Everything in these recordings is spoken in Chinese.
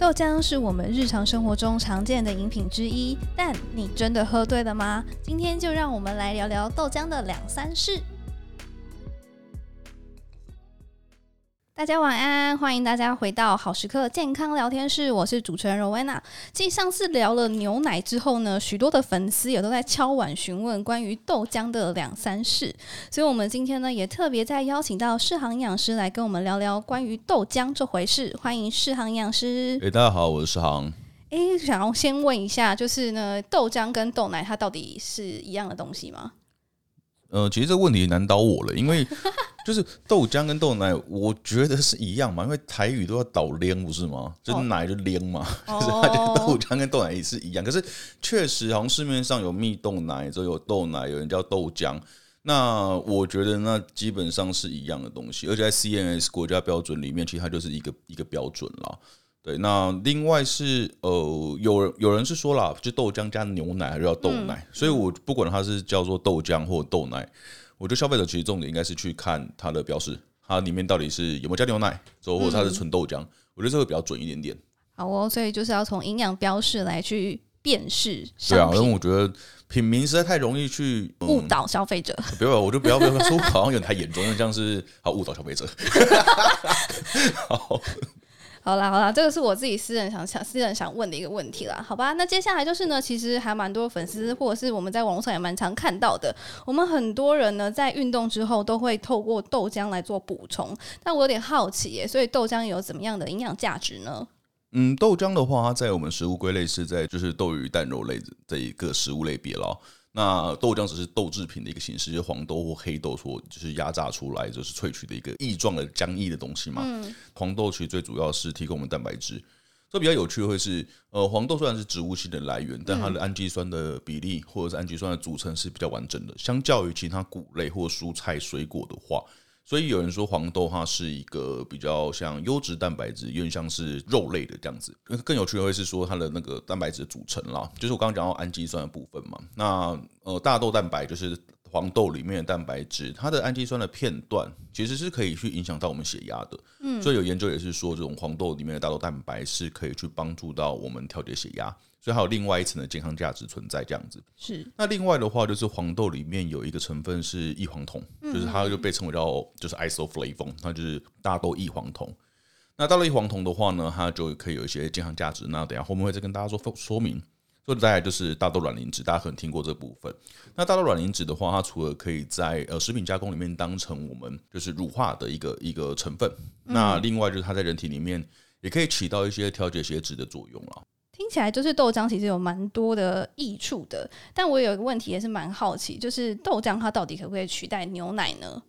豆浆是我们日常生活中常见的饮品之一，但你真的喝对了吗？今天就让我们来聊聊豆浆的两三事。大家晚安，欢迎大家回到好时刻健康聊天室，我是主持人 Rowena。继上次聊了牛奶之后呢，许多的粉丝也都在敲碗询问关于豆浆的两三事，所以我们今天呢也特别在邀请到世航营养师来跟我们聊聊关于豆浆这回事。欢迎世航营养师。诶，大家好，我是世航。诶，想要先问一下，就是呢，豆浆跟豆奶它到底是一样的东西吗？呃，其实这个问题难倒我了，因为就是豆浆跟豆奶，我觉得是一样嘛，因为台语都要倒链，不是吗？就是奶就链嘛，就、哦、是它就豆浆跟豆奶也是一样。可是确实，好像市面上有蜜豆奶，就有豆奶，有人叫豆浆。那我觉得那基本上是一样的东西，而且在 CNS 国家标准里面，其实它就是一个一个标准了。对，那另外是呃，有人有人是说啦，就豆浆加牛奶还是叫豆奶，嗯、所以我不管它是叫做豆浆或豆奶，我觉得消费者其实重点应该是去看它的标示，它里面到底是有没有加牛奶，或者它是纯豆浆，嗯、我觉得这会比较准一点点。好哦，所以就是要从营养标示来去辨识。对啊，因为我觉得品名实在太容易去误导消费者。不要，我就不要不要说，好像有点太严重，因为这样是好误导消费者。好。好啦好啦，这个是我自己私人想想私人想问的一个问题啦，好吧？那接下来就是呢，其实还蛮多粉丝或者是我们在网络上也蛮常看到的，我们很多人呢在运动之后都会透过豆浆来做补充，但我有点好奇耶，所以豆浆有怎么样的营养价值呢？嗯，豆浆的话，在我们食物归类是在就是豆鱼蛋肉类这一个食物类别咯。那豆浆只是豆制品的一个形式，就是黄豆或黑豆所就是压榨出来，就是萃取的一个液状的浆液的东西嘛。嗯、黄豆其实最主要是提供我们蛋白质。这比较有趣的会是，呃，黄豆虽然是植物性的来源，但它的氨基酸的比例或者是氨基酸的组成是比较完整的，相较于其他谷类或蔬菜水果的话。所以有人说黄豆它是一个比较像优质蛋白质，有点像是肉类的这样子。更有趣的会是说它的那个蛋白质的组成啦，就是我刚刚讲到氨基酸的部分嘛。那呃大豆蛋白就是黄豆里面的蛋白质，它的氨基酸的片段其实是可以去影响到我们血压的。嗯，所以有研究也是说，这种黄豆里面的大豆蛋白是可以去帮助到我们调节血压。所以还有另外一层的健康价值存在，这样子是。那另外的话，就是黄豆里面有一个成分是异黄酮，就是它就被称为叫就是 isoflavone，它就是大豆异黄酮。那大豆异黄酮的话呢，它就可以有一些健康价值。那等下后面会再跟大家做说明。所以再来就是大豆卵磷脂，大家可能听过这部分。那大豆卵磷脂的话，它除了可以在呃食品加工里面当成我们就是乳化的一个一个成分，那另外就是它在人体里面也可以起到一些调节血脂的作用了。听起来就是豆浆其实有蛮多的益处的，但我有一个问题也是蛮好奇，就是豆浆它到底可不可以取代牛奶呢？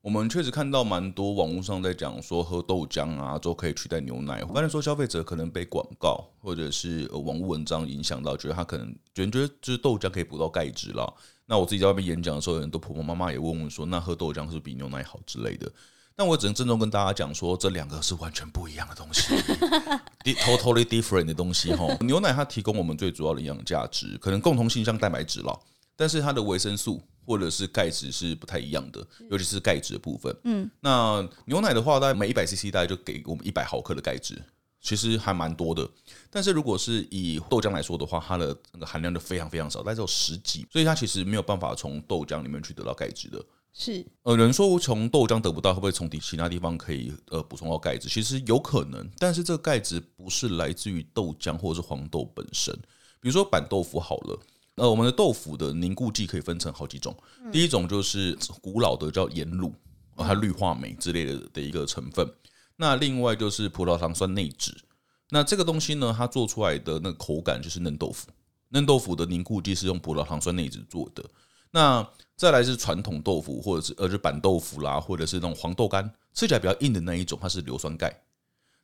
我们确实看到蛮多网络上在讲说喝豆浆啊，都可以取代牛奶。我刚才说消费者可能被广告或者是网络文章影响到，觉得他可能觉得就是豆浆可以补到钙质了。那我自己在外面演讲的时候，很多婆婆妈妈也问我说，那喝豆浆是不是比牛奶好之类的？但我只能郑重跟大家讲说，这两个是完全不一样的东西，totally different 的东西哈。牛奶它提供我们最主要的营养价值，可能共同性像蛋白质了，但是它的维生素或者是钙质是不太一样的，尤其是钙质的部分。嗯，那牛奶的话，大概每一百 CC 大概就给我们一百毫克的钙质，其实还蛮多的。但是如果是以豆浆来说的话，它的那个含量就非常非常少，大概只有十几，所以它其实没有办法从豆浆里面去得到钙质的。是，呃，有人说从豆浆得不到，会不会从其他地方可以呃补充到钙质？其实有可能，但是这个钙质不是来自于豆浆或者是黄豆本身。比如说板豆腐好了，呃，我们的豆腐的凝固剂可以分成好几种，嗯、第一种就是古老的叫盐卤，它氯化镁之类的的一个成分。那另外就是葡萄糖酸内酯，那这个东西呢，它做出来的那个口感就是嫩豆腐，嫩豆腐的凝固剂是用葡萄糖酸内酯做的。那再来是传统豆腐，或者是呃，是板豆腐啦，或者是那种黄豆干，吃起来比较硬的那一种，它是硫酸钙。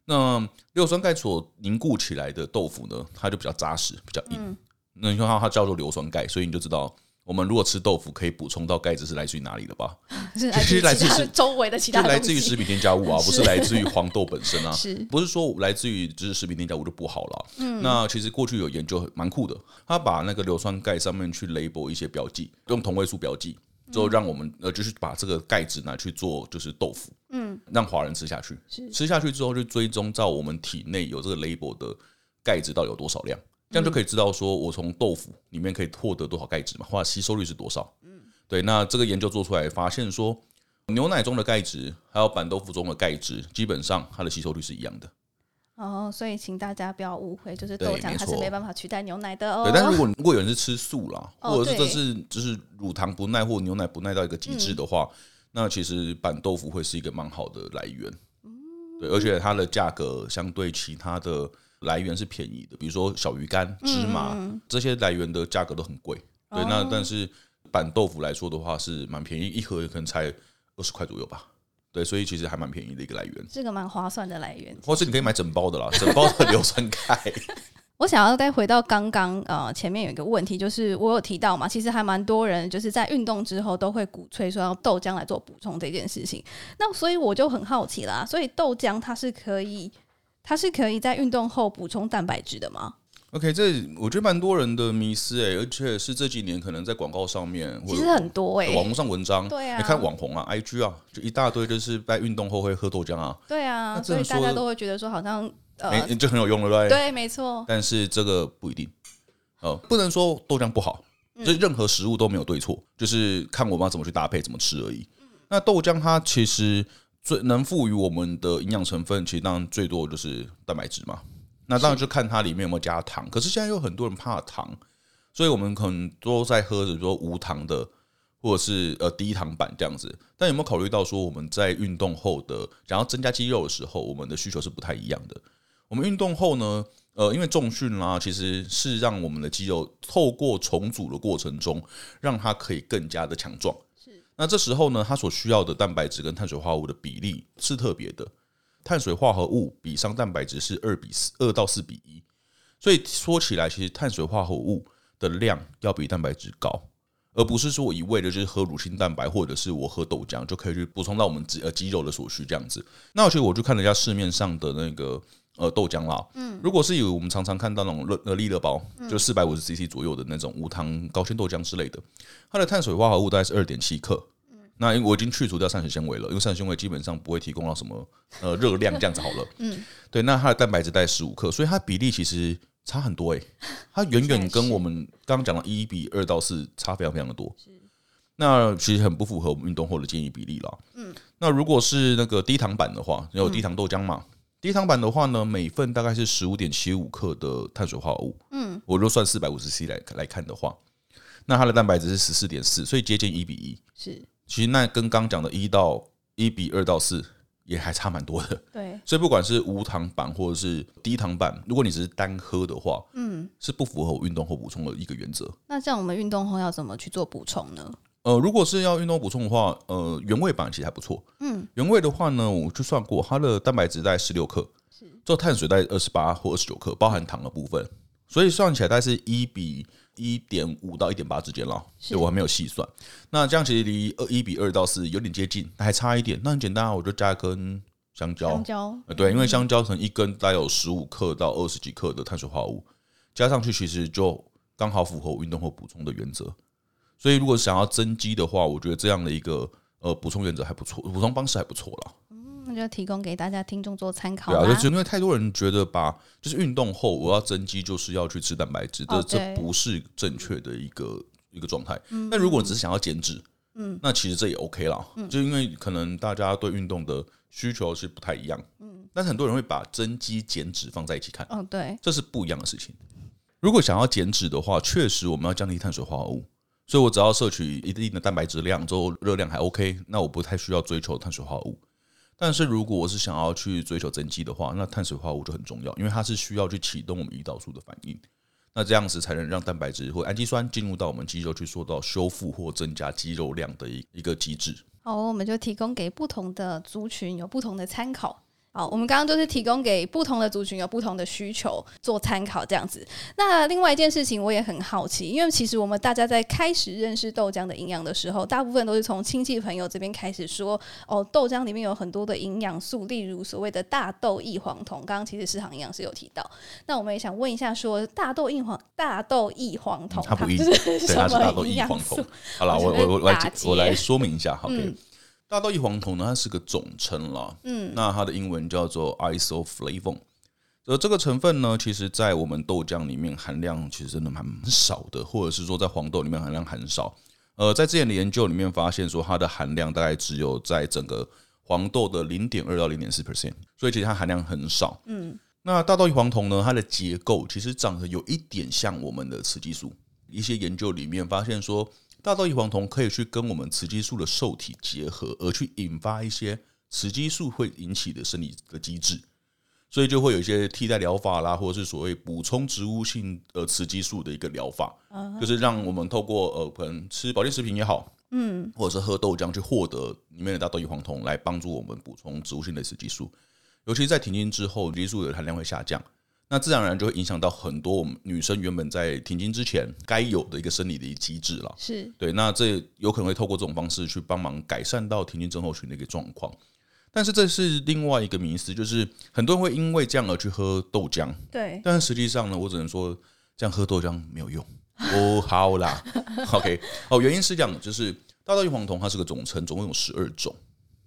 那硫酸钙所凝固起来的豆腐呢，它就比较扎实，比较硬。嗯、那你看它它叫做硫酸钙，所以你就知道。我们如果吃豆腐，可以补充到钙质是来自于哪里的吧？是来自于周围的其他，就来自于食品添加物啊，不是来自于黄豆本身啊。是，不是说来自于就是食品添加物就不好了。嗯，那其实过去有研究蛮酷的，他把那个硫酸钙上面去 label 一些标记，用同位素标记，之后让我们呃就是把这个钙质拿去做就是豆腐，嗯，让华人吃下去，吃下去之后就追踪到我们体内有这个 label 的钙质到底有多少量，这样就可以知道说我从豆腐里面可以获得多少钙质嘛，或者吸收率是多少。嗯，对，那这个研究做出来发现说，牛奶中的钙质还有板豆腐中的钙质，基本上它的吸收率是一样的。哦，所以请大家不要误会，就是豆浆它是没办法取代牛奶的哦。对，但是如果如果有人是吃素啦，或者是这是就是乳糖不耐或牛奶不耐到一个极致的话。嗯那其实板豆腐会是一个蛮好的来源，嗯对，而且它的价格相对其他的来源是便宜的，比如说小鱼干、芝麻这些来源的价格都很贵，对。那但是板豆腐来说的话是蛮便宜，一盒可能才二十块左右吧，对，所以其实还蛮便宜的一个来源，这个蛮划算的来源，或是你可以买整包的啦，整包的硫酸钙。我想要再回到刚刚呃前面有一个问题，就是我有提到嘛，其实还蛮多人就是在运动之后都会鼓吹说要豆浆来做补充这件事情。那所以我就很好奇啦，所以豆浆它是可以，它是可以在运动后补充蛋白质的吗？OK，这我觉得蛮多人的迷思哎、欸，而且是这几年可能在广告上面，其实很多哎、欸，网络上文章，对啊，你看网红啊，IG 啊，就一大堆，就是在运动后会喝豆浆啊，对啊，所以大家都会觉得说好像。哎、呃，就很有用了，对对，没错。但是这个不一定，呃，不能说豆浆不好，就任何食物都没有对错，就是看我们要怎么去搭配、怎么吃而已。那豆浆它其实最能赋予我们的营养成分，其实当然最多就是蛋白质嘛。那当然就看它里面有没有加糖。可是现在有很多人怕糖，所以我们可能都在喝，比如说无糖的，或者是呃低糖版这样子。但有没有考虑到说我们在运动后的想要增加肌肉的时候，我们的需求是不太一样的？我们运动后呢，呃，因为重训啦，其实是让我们的肌肉透过重组的过程中，让它可以更加的强壮。那这时候呢，它所需要的蛋白质跟碳水化合物的比例是特别的，碳水化合物比上蛋白质是二比四，二到四比一。所以说起来，其实碳水化合物的量要比蛋白质高，而不是说我一味的就是喝乳清蛋白或者是我喝豆浆就可以去补充到我们肌呃肌肉的所需这样子。那其实我就看了一下市面上的那个。呃，豆浆啦，嗯，如果是有我们常常看到那种乐呃利乐包，就四百五十 CC 左右的那种无糖高纤豆浆之类的，它的碳水化合物大概是二点七克，嗯，那因为我已经去除掉膳食纤维了，因为膳食纤维基本上不会提供到什么呃热量这样子好了，嗯，对，那它的蛋白质大概十五克，所以它比例其实差很多诶、欸，它远远跟我们刚刚讲的一比二到四差非常非常的多，是，那其实很不符合我们运动后的建议比例啦，嗯，那如果是那个低糖版的话，有低糖豆浆嘛？低糖版的话呢，每份大概是十五点七五克的碳水化合物。嗯，我就算四百五十 C 来来看的话，那它的蛋白质是十四点四，所以接近一比一。是，其实那跟刚讲的一到一比二到四也还差蛮多的。对，所以不管是无糖版或者是低糖版，如果你只是单喝的话，嗯，是不符合我运动后补充的一个原则。那像我们运动后要怎么去做补充呢？呃，如果是要运动补充的话，呃，原味版其实还不错。嗯，原味的话呢，我就算过，它的蛋白质大概十六克，是做碳水大概二十八或二十九克，包含糖的部分，所以算起来大概是一比一点五到一点八之间了。所以我还没有细算。那这样其实离二一比二到四有点接近，还差一点。那很简单啊，我就加一根香蕉。香蕉，呃，对，因为香蕉可能一根大概有十五克到二十几克的碳水化合物，加上去其实就刚好符合我运动后补充的原则。所以，如果想要增肌的话，我觉得这样的一个呃补充原则还不错，补充方式还不错啦。嗯，那就提供给大家听众做参考。对啊，就是因为太多人觉得吧就是运动后我要增肌就是要去吃蛋白质的，这不是正确的一个一个状态。那如果你只是想要减脂，嗯，那其实这也 OK 啦。嗯，就因为可能大家对运动的需求是不太一样。嗯，但是很多人会把增肌减脂放在一起看。哦，对，这是不一样的事情。如果想要减脂的话，确实我们要降低碳水化合物。所以我只要摄取一定的蛋白质量之后，热量还 OK，那我不太需要追求碳水化合物。但是如果我是想要去追求增肌的话，那碳水化合物就很重要，因为它是需要去启动我们胰岛素的反应，那这样子才能让蛋白质或氨基酸进入到我们肌肉去做到修复或增加肌肉量的一一个机制。好，我们就提供给不同的族群有不同的参考。好，我们刚刚就是提供给不同的族群有不同的需求做参考，这样子。那另外一件事情我也很好奇，因为其实我们大家在开始认识豆浆的营养的时候，大部分都是从亲戚朋友这边开始说，哦，豆浆里面有很多的营养素，例如所谓的大豆异黄酮。刚刚其实市场营养师有提到，那我们也想问一下，说大豆异黄大豆异黄酮，它不是什么营养素。好了，我我我来我来说明一下，好，嗯大豆异黄酮呢，它是个总称啦，嗯，那它的英文叫做 isoflavone。而这个成分呢，其实在我们豆浆里面含量其实真的蛮少的，或者是说在黄豆里面含量很少。呃，在之前的研究里面发现说，它的含量大概只有在整个黄豆的零点二到零点四 percent，所以其实它含量很少。嗯，那大豆异黄酮呢，它的结构其实长得有一点像我们的雌激素。一些研究里面发现说，大豆异黄酮可以去跟我们雌激素的受体结合，而去引发一些雌激素会引起的生理的机制。所以就会有一些替代疗法啦，或者是所谓补充植物性呃雌激素的一个疗法，就是让我们透过呃可能吃保健食品也好，嗯，或者是喝豆浆去获得里面的大豆异黄酮，来帮助我们补充植物性的雌激素。尤其在停经之后，激素的含量会下降，那自然而然就会影响到很多我们女生原本在停经之前该有的一个生理的一个机制了。是对，那这有可能会透过这种方式去帮忙改善到停经症候群的一个状况。但是这是另外一个迷思，就是很多人会因为这样而去喝豆浆。对，但是实际上呢，我只能说这样喝豆浆没有用。哦，好啦，OK，哦，原因是这样，就是大豆异黄酮它是个总称，总共有十二种。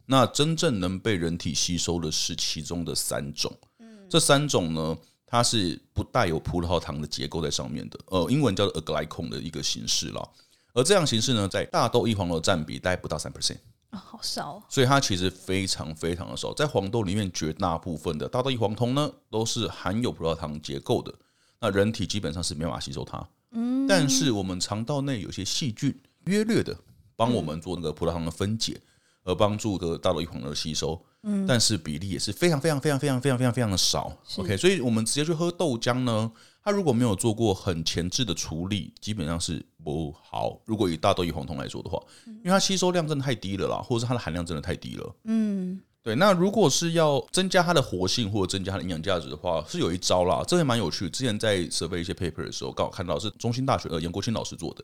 那真正能被人体吸收的是其中的三种。嗯，这三种呢，它是不带有葡萄糖的结构在上面的，呃，英文叫做 aglycone 的一个形式了。而这样形式呢，在大豆异黄酮的占比大概不到三 percent。啊、哦，好少、哦，所以它其实非常非常的少。在黄豆里面，绝大部分的大豆异黄酮呢，都是含有葡萄糖结构的。那人体基本上是没办法吸收它。嗯，但是我们肠道内有些细菌，约略的帮我们做那个葡萄糖的分解，而帮助个大豆异黄酮的吸收。嗯，但是比例也是非常非常非常非常非常非常非常的少。OK，所以我们直接去喝豆浆呢。它如果没有做过很前置的处理，基本上是不好。如果以大豆异黄酮来说的话，因为它吸收量真的太低了啦，或者是它的含量真的太低了。嗯，对。那如果是要增加它的活性或者增加它的营养价值的话，是有一招啦，这也蛮有趣。之前在 survey 一些 paper 的时候，刚好看到是中兴大学的严国清老师做的，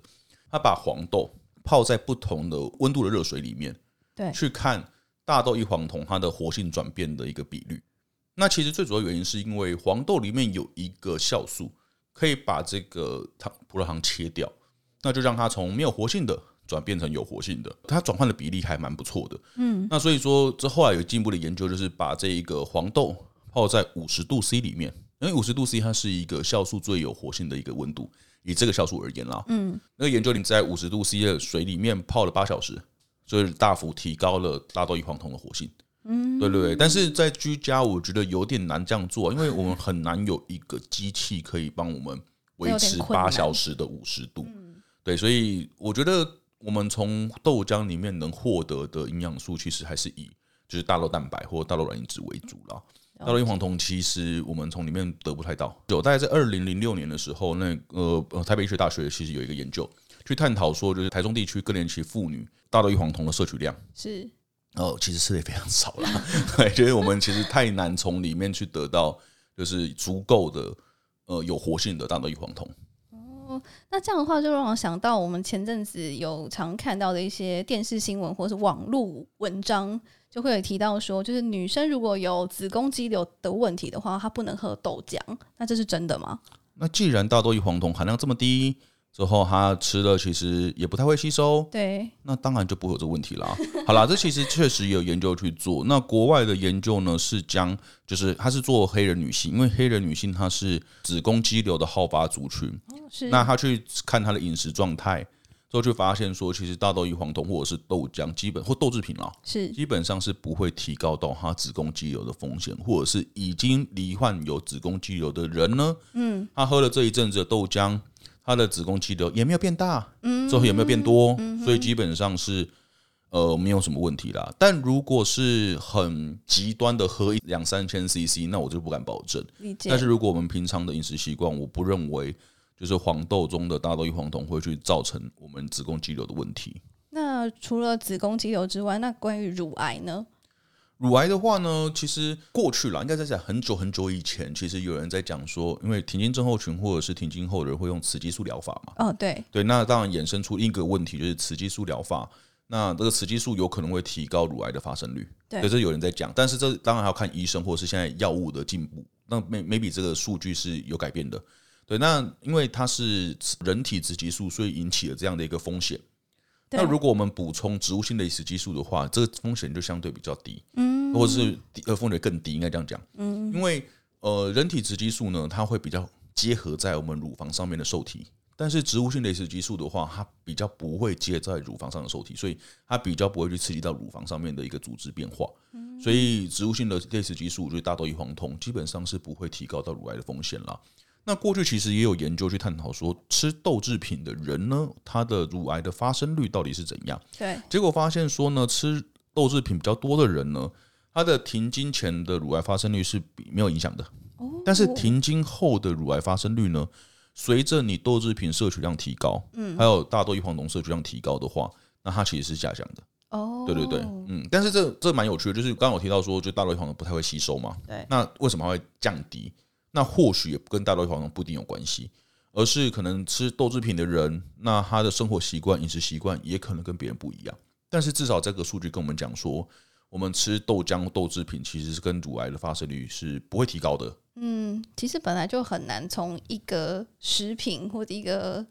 他把黄豆泡在不同的温度的热水里面，对，去看大豆异黄酮它的活性转变的一个比率。那其实最主要原因是因为黄豆里面有一个酵素，可以把这个糖葡萄糖切掉，那就让它从没有活性的转变成有活性的，它转换的比例还蛮不错的。嗯，那所以说这后来有进一步的研究，就是把这一个黄豆泡在五十度 C 里面，因为五十度 C 它是一个酵素最有活性的一个温度，以这个酵素而言啦。嗯，那个研究你在五十度 C 的水里面泡了八小时，所以大幅提高了大豆异黄酮的活性。嗯，对对对，但是在居家我觉得有点难这样做，因为我们很难有一个机器可以帮我们维持八小时的五十度。对，所以我觉得我们从豆浆里面能获得的营养素，其实还是以就是大豆蛋白或大豆卵磷脂为主啦。大豆异黄酮其实我们从里面得不太到。有大概在二零零六年的时候，那呃呃台北医学大学其实有一个研究去探讨说，就是台中地区更年期妇女大豆异黄酮的摄取量是。哦，其实吃的也非常少啦，对，就是我们其实太难从里面去得到，就是足够的呃有活性的大豆异黄酮。哦，那这样的话就让我想到，我们前阵子有常看到的一些电视新闻或是网络文章，就会有提到说，就是女生如果有子宫肌瘤的问题的话，她不能喝豆浆。那这是真的吗？那既然大豆异黄酮含量这么低，之后他吃了其实也不太会吸收，对，那当然就不会有这个问题啦。好啦，这其实确实有研究去做。那国外的研究呢是将，就是他是做黑人女性，因为黑人女性她是子宫肌瘤的好发族群，是。那他去看她的饮食状态，之后就发现说，其实大豆异黄酮或者是豆浆，基本或豆制品啦，是基本上是不会提高到她子宫肌瘤的风险，或者是已经罹患有子宫肌瘤的人呢，嗯，他喝了这一阵子的豆浆。他的子宫肌瘤也没有变大，嗯，之后也没有变多，嗯，所以基本上是呃没有什么问题啦。但如果是很极端的喝两三千 CC，那我就不敢保证。但是如果我们平常的饮食习惯，我不认为就是黄豆中的大豆异黄酮会去造成我们子宫肌瘤的问题。那除了子宫肌瘤之外，那关于乳癌呢？乳癌的话呢，其实过去了，应该在讲很久很久以前，其实有人在讲说，因为停经症候群或者是停经后的人会用雌激素疗法嘛。哦，对对，那当然衍生出一个问题，就是雌激素疗法，那这个雌激素有可能会提高乳癌的发生率。对，可是有人在讲，但是这当然还要看医生或者是现在药物的进步。那 maybe 这个数据是有改变的。对，那因为它是人体雌激素，所以引起了这样的一个风险。那如果我们补充植物性类雌激素的话，这个风险就相对比较低，嗯，或者是呃风险更低，应该这样讲，嗯，因为呃人体雌激素呢，它会比较结合在我们乳房上面的受体。但是植物性类雌激素的话，它比较不会接在乳房上的受体，所以它比较不会去刺激到乳房上面的一个组织变化。所以植物性的类雌激素，就是大豆异黄酮，基本上是不会提高到乳癌的风险啦。那过去其实也有研究去探讨说，吃豆制品的人呢，他的乳癌的发生率到底是怎样？对，结果发现说呢，吃豆制品比较多的人呢，他的停经前的乳癌发生率是比没有影响的，但是停经后的乳癌发生率呢？随着你豆制品摄取量提高，嗯，还有大豆异黄酮摄取量提高的话，那它其实是下降的。哦，对对对，嗯，但是这这蛮有趣的，就是刚刚我提到说，就大豆异黄酮不太会吸收嘛，对，那为什么会降低？那或许也跟大豆黄酮不一定有关系，而是可能吃豆制品的人，那他的生活习惯、饮食习惯也可能跟别人不一样。但是至少这个数据跟我们讲说，我们吃豆浆、豆制品其实是跟乳癌的发生率是不会提高的。嗯，其实本来就很难从一个食品或者一个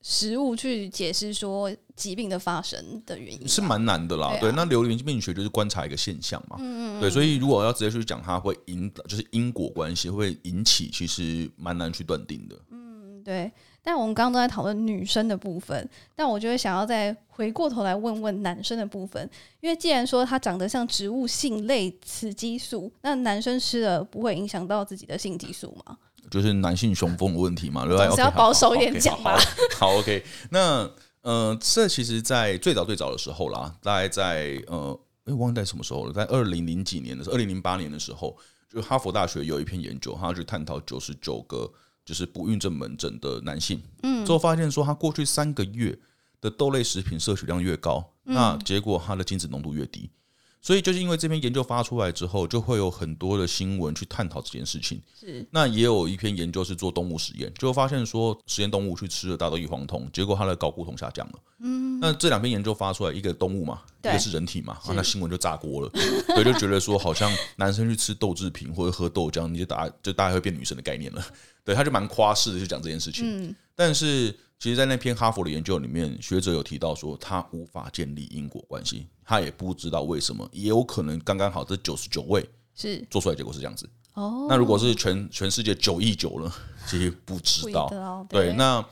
食物去解释说疾病的发生的原因，是蛮难的啦。对，那流行病学就是观察一个现象嘛。嗯嗯。对，所以如果要直接去讲它会引，就是因果关系会引起，其实蛮难去断定的。嗯，对。但我们刚刚都在讨论女生的部分，但我就会想要再回过头来问问男生的部分，因为既然说它长得像植物性类雌激素，那男生吃了不会影响到自己的性激素吗？就是男性雄风的问题嘛，对吧？是要保守一点讲吧。好，OK。那呃，这其实，在最早最早的时候啦，大概在呃，哎，忘记在什么时候了，在二零零几年的时候，二零零八年的时候，就哈佛大学有一篇研究，他去探讨九十九个。就是不孕症门诊的男性，嗯，之后发现说他过去三个月的豆类食品摄取量越高，那结果他的精子浓度越低。所以就是因为这篇研究发出来之后，就会有很多的新闻去探讨这件事情。是，那也有一篇研究是做动物实验，就发现说实验动物去吃了大豆异黄酮，结果它的睾固酮下降了。嗯，那这两篇研究发出来，一个动物嘛，一个是人体嘛，啊，那新闻就炸锅了。对，就觉得说好像男生去吃豆制品或者喝豆浆，你就大就大概会变女生的概念了。对，他就蛮夸饰的，就讲这件事情。嗯，但是。其实，在那篇哈佛的研究里面，学者有提到说，他无法建立因果关系，他也不知道为什么，也有可能刚刚好这九十九位是做出来结果是这样子。哦，那如果是全全世界九亿九了，其实不知道。对，那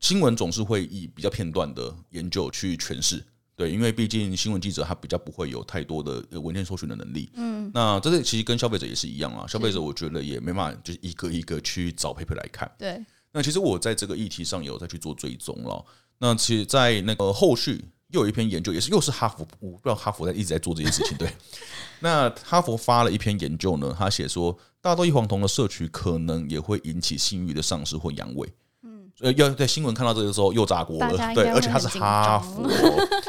新闻总是会以比较片段的研究去诠释，对，因为毕竟新闻记者他比较不会有太多的文件搜寻的能力。嗯，那这个其实跟消费者也是一样啊，消费者我觉得也没办法，就是一个一个去找 paper 来看。对。那其实我在这个议题上有再去做追踪了。那其实，在那个后续又有一篇研究，也是又是哈佛，我不知道哈佛在一直在做这件事情。对，那哈佛发了一篇研究呢，他写说大豆异黄酮的摄取可能也会引起性欲的丧失或阳痿。嗯，呃，要在新闻看到这个时候又炸锅了。对，而且他是哈佛，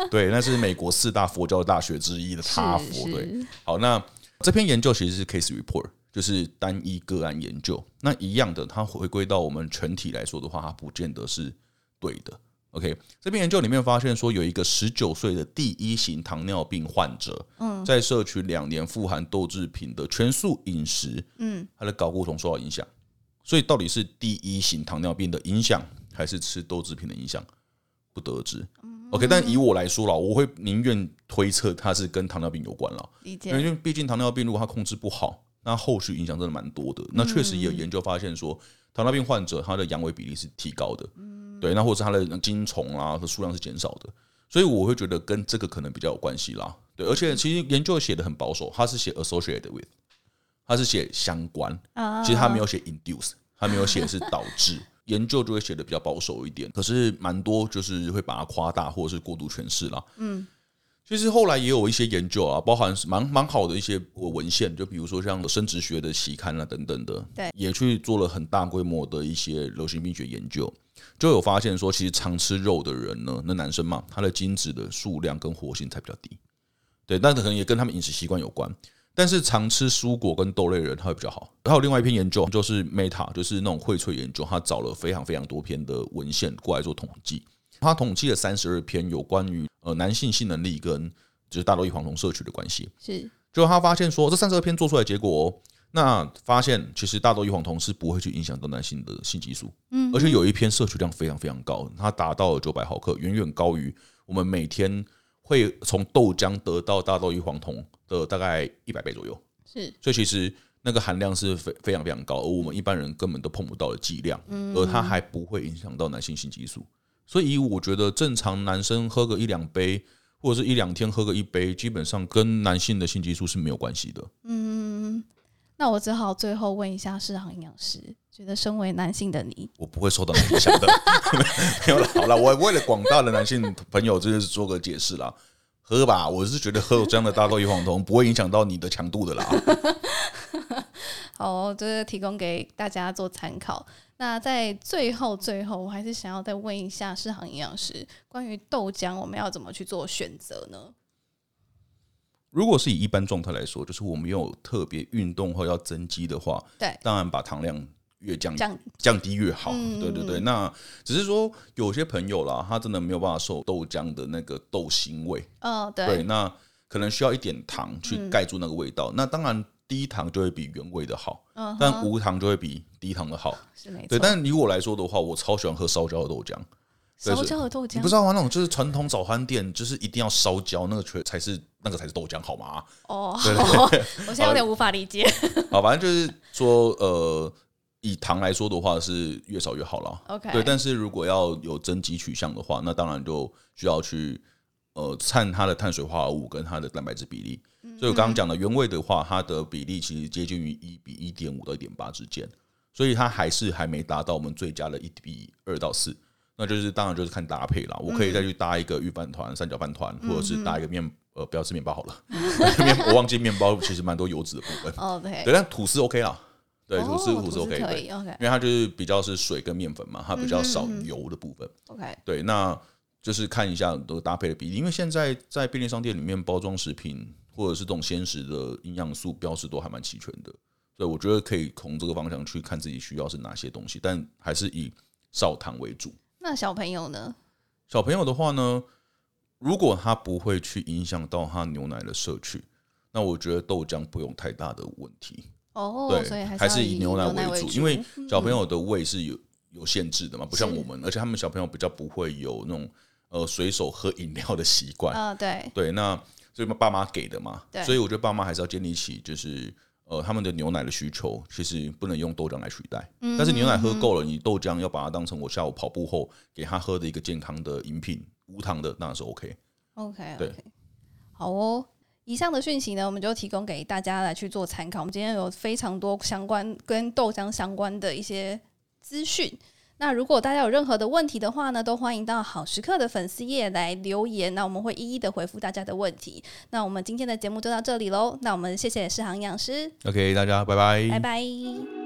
对，那是美国四大佛教大学之一的哈佛。对，好，那这篇研究其实是 case report。就是单一个案研究，那一样的，它回归到我们全体来说的话，它不见得是对的。OK，这篇研究里面发现说，有一个十九岁的第一型糖尿病患者，嗯，在摄取两年富含豆制品的全素饮食，嗯，他的睾固酮受到影响。所以到底是第一型糖尿病的影响，还是吃豆制品的影响，不得而知。OK，但以我来说啦，我会宁愿推测它是跟糖尿病有关了，因为毕竟糖尿病如果它控制不好。那后续影响真的蛮多的。那确实也有研究发现说，糖尿病患者他的阳痿比例是提高的，对，那或者是他的精虫啊的数量是减少的，所以我会觉得跟这个可能比较有关系啦。对，而且其实研究写的很保守，他是写 associated with，他是写相关，其实他没有写 induce，他没有写是导致，研究就会写的比较保守一点。可是蛮多就是会把它夸大或者是过度诠释啦。嗯。其实后来也有一些研究啊，包含蛮蛮好的一些文献，就比如说像生殖学的期刊啊等等的，对，也去做了很大规模的一些流行病学研究，就有发现说，其实常吃肉的人呢，那男生嘛，他的精子的数量跟活性才比较低，对，那可能也跟他们饮食习惯有关。但是常吃蔬果跟豆类的人，他会比较好。还有另外一篇研究，就是 Meta，就是那种荟萃研究，他找了非常非常多篇的文献过来做统计。他统计了三十二篇有关于呃男性性能力跟就是大豆异黄酮摄取的关系，是，就他发现说这三十二篇做出来结果，哦，那发现其实大豆异黄酮是不会去影响到男性的性激素，嗯，而且有一篇摄取量非常非常高，它达到了九百毫克，远远高于我们每天会从豆浆得到大豆异黄酮的大概一百倍左右。是，所以其实那个含量是非非常非常高，而我们一般人根本都碰不到的剂量，而它还不会影响到男性性激素。所以我觉得正常男生喝个一两杯，或者是一两天喝个一杯，基本上跟男性的性激素是没有关系的。嗯，那我只好最后问一下市场营养师，觉得身为男性的你，我不会受到影响的。没有了，好了，我为了广大的男性朋友，就是做个解释啦。喝吧，我是觉得喝这样的大豆异黄酮不会影响到你的强度的啦。好，这是提供给大家做参考。那在最后，最后我还是想要再问一下世行营养师，关于豆浆，我们要怎么去做选择呢？如果是以一般状态来说，就是我们有特别运动或要增肌的话，对，当然把糖量越降降降低越好。嗯、对对对，那只是说有些朋友啦，他真的没有办法受豆浆的那个豆腥味。哦，对，对，那可能需要一点糖去盖住那个味道。嗯、那当然。低糖就会比原味的好，uh huh. 但无糖就会比低糖的好。是没错。对，但以我来说的话，我超喜欢喝烧焦的豆浆。烧焦的豆浆，你不知道吗？那种就是传统早餐店，就是一定要烧焦，那个才才是那个才是豆浆，好吗？哦，我现在有点无法理解。好，反正就是说，呃，以糖来说的话，是越少越好了。OK，对，但是如果要有增肌取向的话，那当然就需要去呃看它的碳水化合物跟它的蛋白质比例。所以我刚刚讲的原味的话，它的比例其实接近于一比一点五到一点八之间，所以它还是还没达到我们最佳的一比二到四。那就是当然就是看搭配啦。我可以再去搭一个预饭团、三角饭团，或者是搭一个面呃，不要吃面包好了。面我忘记面包其实蛮多油脂的部分。哦，对。对，但吐司 OK 啦。对，吐司吐司 OK，对，因为它就是比较是水跟面粉嘛，它比较少油的部分。OK。对，那就是看一下都搭配的比例，因为现在在便利商店里面包装食品。或者是这种鲜食的营养素标识都还蛮齐全的，所以我觉得可以从这个方向去看自己需要是哪些东西，但还是以少糖为主。那小朋友呢？小朋友的话呢，如果他不会去影响到他牛奶的摄取，那我觉得豆浆不用太大的问题。哦，对，所以还是，以牛奶为主，因为小朋友的胃是有有限制的嘛，不像我们，而且他们小朋友比较不会有那种呃随手喝饮料的习惯。啊、哦，对，对，那。所以爸妈给的嘛，所以我觉得爸妈还是要建立起，就是呃他们的牛奶的需求，其实不能用豆浆来取代。嗯、但是牛奶喝够了，你豆浆要把它当成我下午跑步后给他喝的一个健康的饮品，无糖的当然是 OK。OK，对，好哦。以上的讯息呢，我们就提供给大家来去做参考。我们今天有非常多相关跟豆浆相关的一些资讯。那如果大家有任何的问题的话呢，都欢迎到好时刻的粉丝页来留言，那我们会一一的回复大家的问题。那我们今天的节目就到这里喽，那我们谢谢世航营养师，OK，大家拜拜，拜拜。